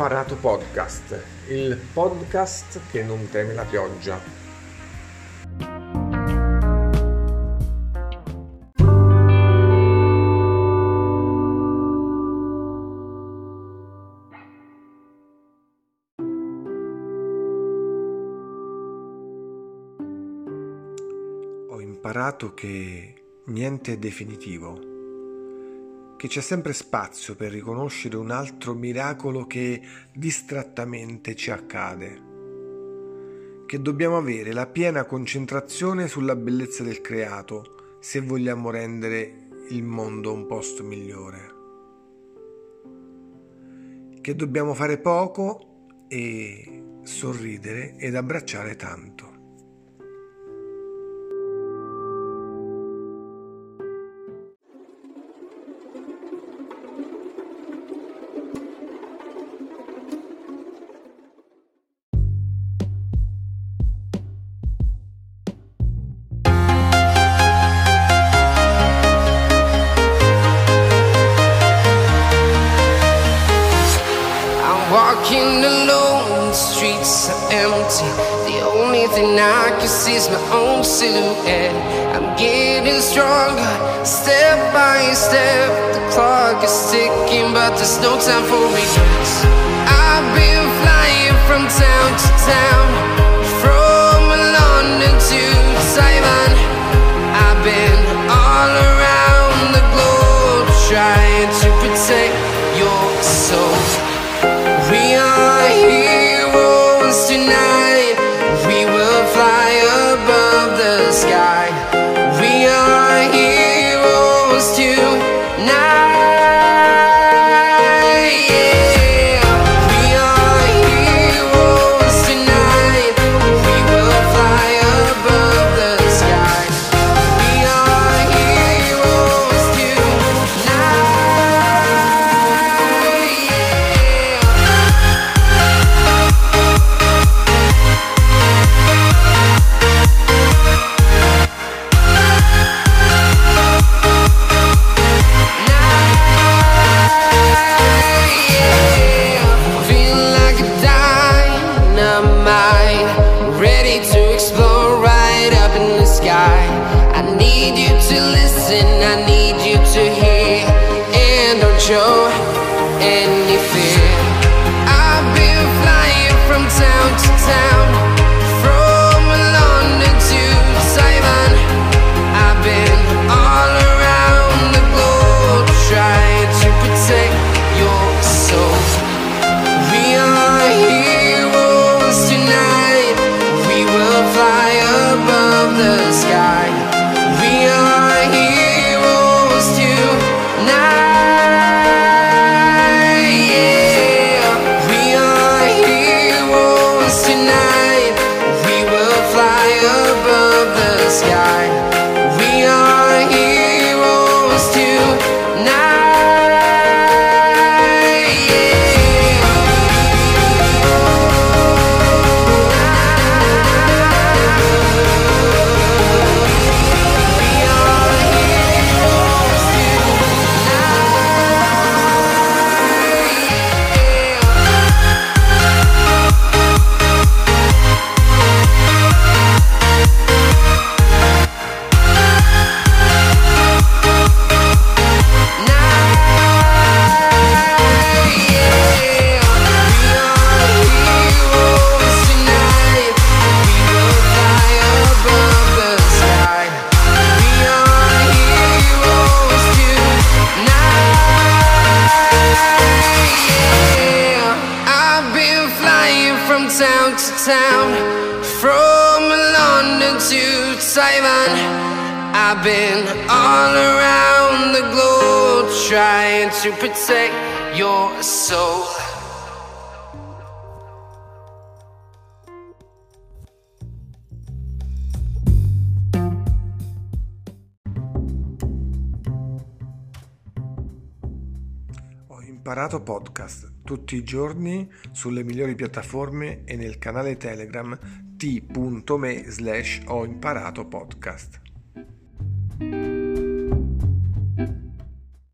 imparato podcast, il podcast che non teme la pioggia. Ho imparato che niente è definitivo che c'è sempre spazio per riconoscere un altro miracolo che distrattamente ci accade, che dobbiamo avere la piena concentrazione sulla bellezza del creato se vogliamo rendere il mondo un posto migliore, che dobbiamo fare poco e sorridere ed abbracciare tanto. Empty. The only thing I can see is my own silhouette. I'm getting stronger, step by step. The clock is ticking, but there's no time for regrets. I've been flying from town to town, from London to Taiwan. Listen, I need you to hear, and don't show any fear. Town from London to Taiwan. I've been all around the globe trying to protect your soul. Imparato podcast tutti i giorni sulle migliori piattaforme e nel canale Telegram t.me slash ho imparato podcast.